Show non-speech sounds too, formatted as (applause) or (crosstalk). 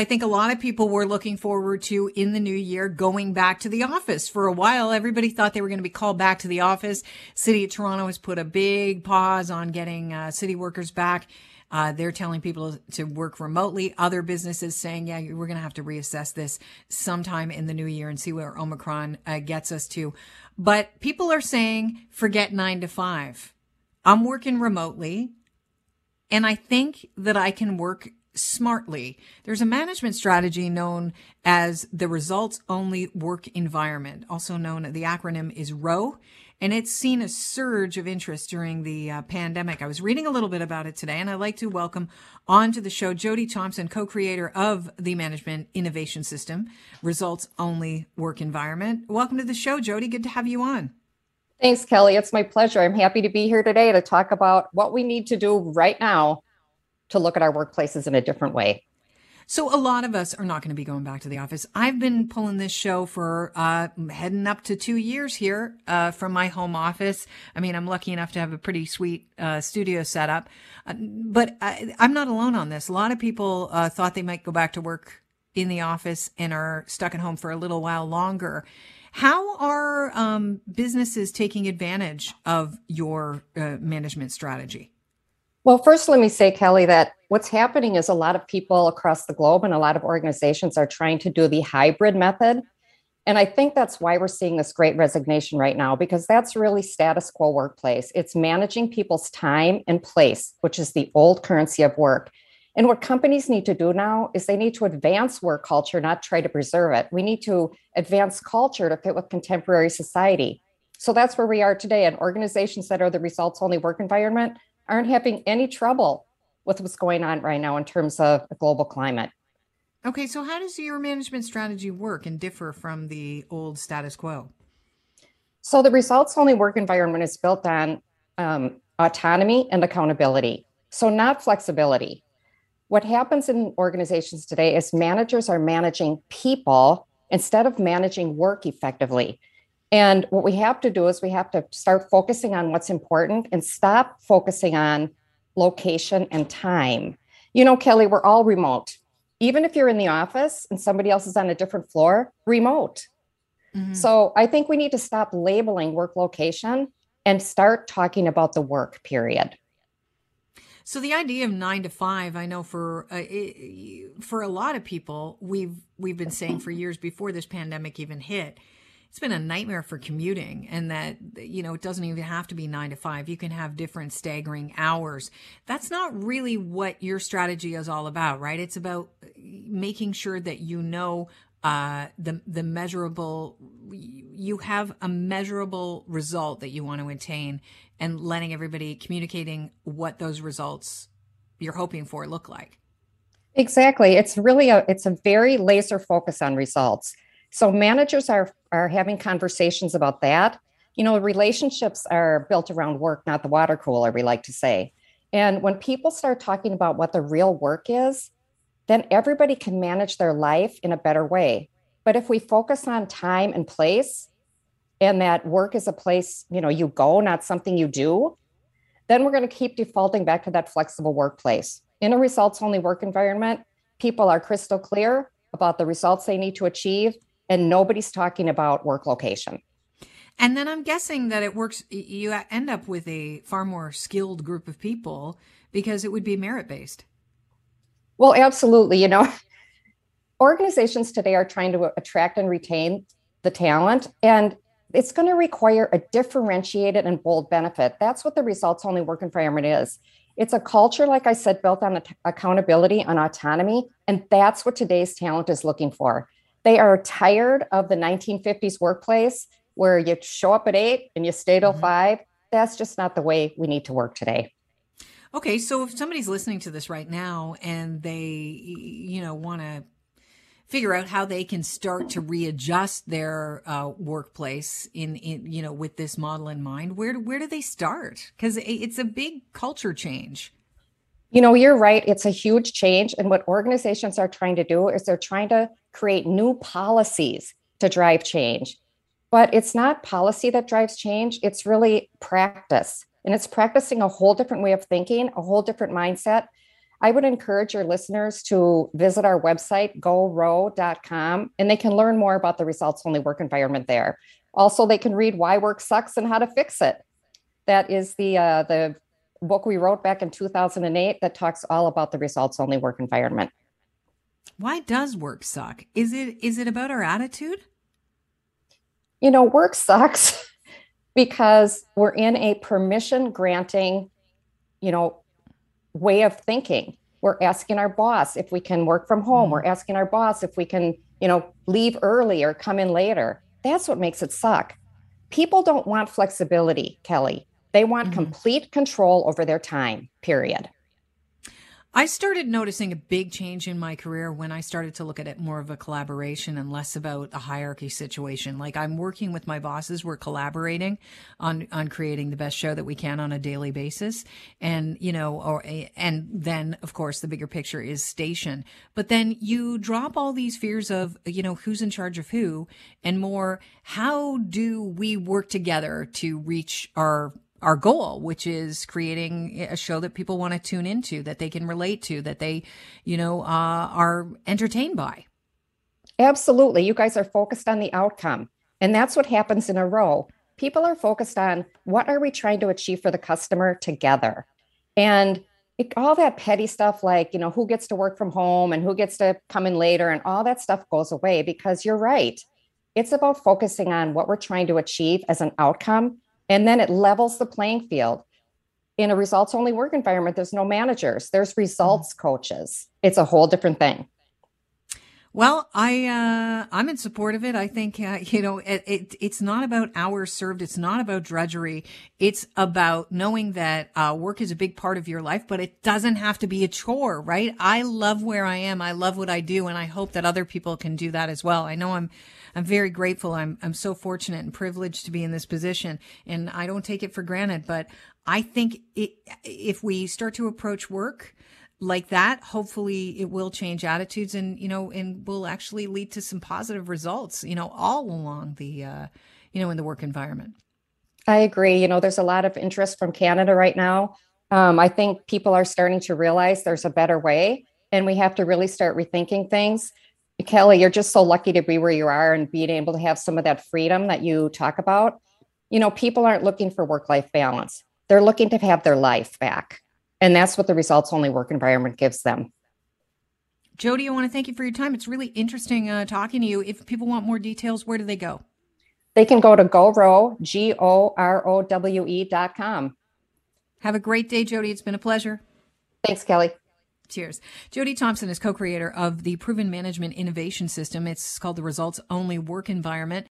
I think a lot of people were looking forward to in the new year going back to the office. For a while, everybody thought they were going to be called back to the office. City of Toronto has put a big pause on getting uh, city workers back. Uh, they're telling people to work remotely. Other businesses saying, yeah, we're going to have to reassess this sometime in the new year and see where Omicron uh, gets us to. But people are saying, forget nine to five. I'm working remotely and I think that I can work smartly. There's a management strategy known as the results only work environment, also known, the acronym is ROWE, and it's seen a surge of interest during the uh, pandemic. I was reading a little bit about it today, and I'd like to welcome onto the show Jody Thompson, co-creator of the management innovation system, results only work environment. Welcome to the show, Jody. Good to have you on. Thanks, Kelly. It's my pleasure. I'm happy to be here today to talk about what we need to do right now to look at our workplaces in a different way. So a lot of us are not going to be going back to the office. I've been pulling this show for uh, heading up to two years here uh, from my home office. I mean, I'm lucky enough to have a pretty sweet uh, studio set up, uh, but I, am not alone on this. A lot of people uh, thought they might go back to work in the office and are stuck at home for a little while longer. How are um, businesses taking advantage of your uh, management strategy? Well, first, let me say, Kelly, that what's happening is a lot of people across the globe and a lot of organizations are trying to do the hybrid method. And I think that's why we're seeing this great resignation right now, because that's really status quo workplace. It's managing people's time and place, which is the old currency of work. And what companies need to do now is they need to advance work culture, not try to preserve it. We need to advance culture to fit with contemporary society. So that's where we are today. And organizations that are the results only work environment aren't having any trouble with what's going on right now in terms of the global climate. Okay, so how does your management strategy work and differ from the old status quo? So, the results only work environment is built on um, autonomy and accountability, so not flexibility. What happens in organizations today is managers are managing people instead of managing work effectively. And what we have to do is we have to start focusing on what's important and stop focusing on location and time. You know, Kelly, we're all remote. Even if you're in the office and somebody else is on a different floor, remote. Mm-hmm. So I think we need to stop labeling work location and start talking about the work period. So the idea of nine to five, I know for uh, for a lot of people, we've we've been saying for years before this pandemic even hit, it's been a nightmare for commuting and that you know it doesn't even have to be 9 to 5 you can have different staggering hours. That's not really what your strategy is all about right? It's about making sure that you know uh, the the measurable you have a measurable result that you want to attain and letting everybody communicating what those results you're hoping for look like. Exactly. It's really a it's a very laser focus on results so managers are are having conversations about that. You know, relationships are built around work, not the water cooler, we like to say. And when people start talking about what the real work is, then everybody can manage their life in a better way. But if we focus on time and place, and that work is a place, you know, you go, not something you do, then we're going to keep defaulting back to that flexible workplace. In a results only work environment, people are crystal clear about the results they need to achieve and nobody's talking about work location. And then I'm guessing that it works, you end up with a far more skilled group of people because it would be merit based. Well, absolutely. You know, (laughs) organizations today are trying to attract and retain the talent, and it's going to require a differentiated and bold benefit. That's what the results only work environment is. It's a culture, like I said, built on accountability and autonomy. And that's what today's talent is looking for. They are tired of the 1950s workplace where you show up at eight and you stay till mm-hmm. five. That's just not the way we need to work today. Okay, so if somebody's listening to this right now and they, you know, want to figure out how they can start to readjust their uh, workplace in, in, you know, with this model in mind, where where do they start? Because it's a big culture change. You know, you're right. It's a huge change, and what organizations are trying to do is they're trying to create new policies to drive change. But it's not policy that drives change, it's really practice. And it's practicing a whole different way of thinking, a whole different mindset. I would encourage your listeners to visit our website, gorowe.com, and they can learn more about the results only work environment there. Also, they can read Why Work Sucks and How to Fix It. That is the uh, the book we wrote back in 2008 that talks all about the results only work environment. Why does work suck? Is it is it about our attitude? You know, work sucks (laughs) because we're in a permission granting, you know, way of thinking. We're asking our boss if we can work from home. Mm. We're asking our boss if we can, you know, leave early or come in later. That's what makes it suck. People don't want flexibility, Kelly. They want mm-hmm. complete control over their time, period. I started noticing a big change in my career when I started to look at it more of a collaboration and less about a hierarchy situation. Like I'm working with my bosses, we're collaborating on on creating the best show that we can on a daily basis. And, you know, or and then of course the bigger picture is station. But then you drop all these fears of, you know, who's in charge of who and more how do we work together to reach our our goal, which is creating a show that people want to tune into, that they can relate to, that they, you know, uh, are entertained by. Absolutely. You guys are focused on the outcome. And that's what happens in a ROWE. People are focused on what are we trying to achieve for the customer together? And it, all that petty stuff, like, you know, who gets to work from home and who gets to come in later and all that stuff goes away because you're right. It's about focusing on what we're trying to achieve as an outcome and then it levels the playing field. In a results only work environment, there's no managers, there's results mm-hmm. coaches. It's a whole different thing. Well, I uh, I'm in support of it. I think uh, you know it, it, It's not about hours served. It's not about drudgery. It's about knowing that uh, work is a big part of your life, but it doesn't have to be a chore, right? I love where I am. I love what I do, and I hope that other people can do that as well. I know I'm I'm very grateful. I'm I'm so fortunate and privileged to be in this position, and I don't take it for granted. But I think it, if we start to approach work like that, hopefully it will change attitudes, and you know, and will actually lead to some positive results. You know, all along the uh, you know in the work environment. I agree. You know, there's a lot of interest from Canada right now. Um, I think people are starting to realize there's a better way, and we have to really start rethinking things. Kelly, you're just so lucky to be where you are and being able to have some of that freedom that you talk about. You know, people aren't looking for work life balance, they're looking to have their life back. And that's what the results only work environment gives them. Jody, I want to thank you for your time. It's really interesting uh, talking to you. If people want more details, where do they go? They can go to GoROWE, G O R O W E dot com. Have a great day, Jody. It's been a pleasure. Thanks, Kelly. Cheers. Jody Thompson is co creator of the Proven Management Innovation System. It's called the Results Only Work Environment.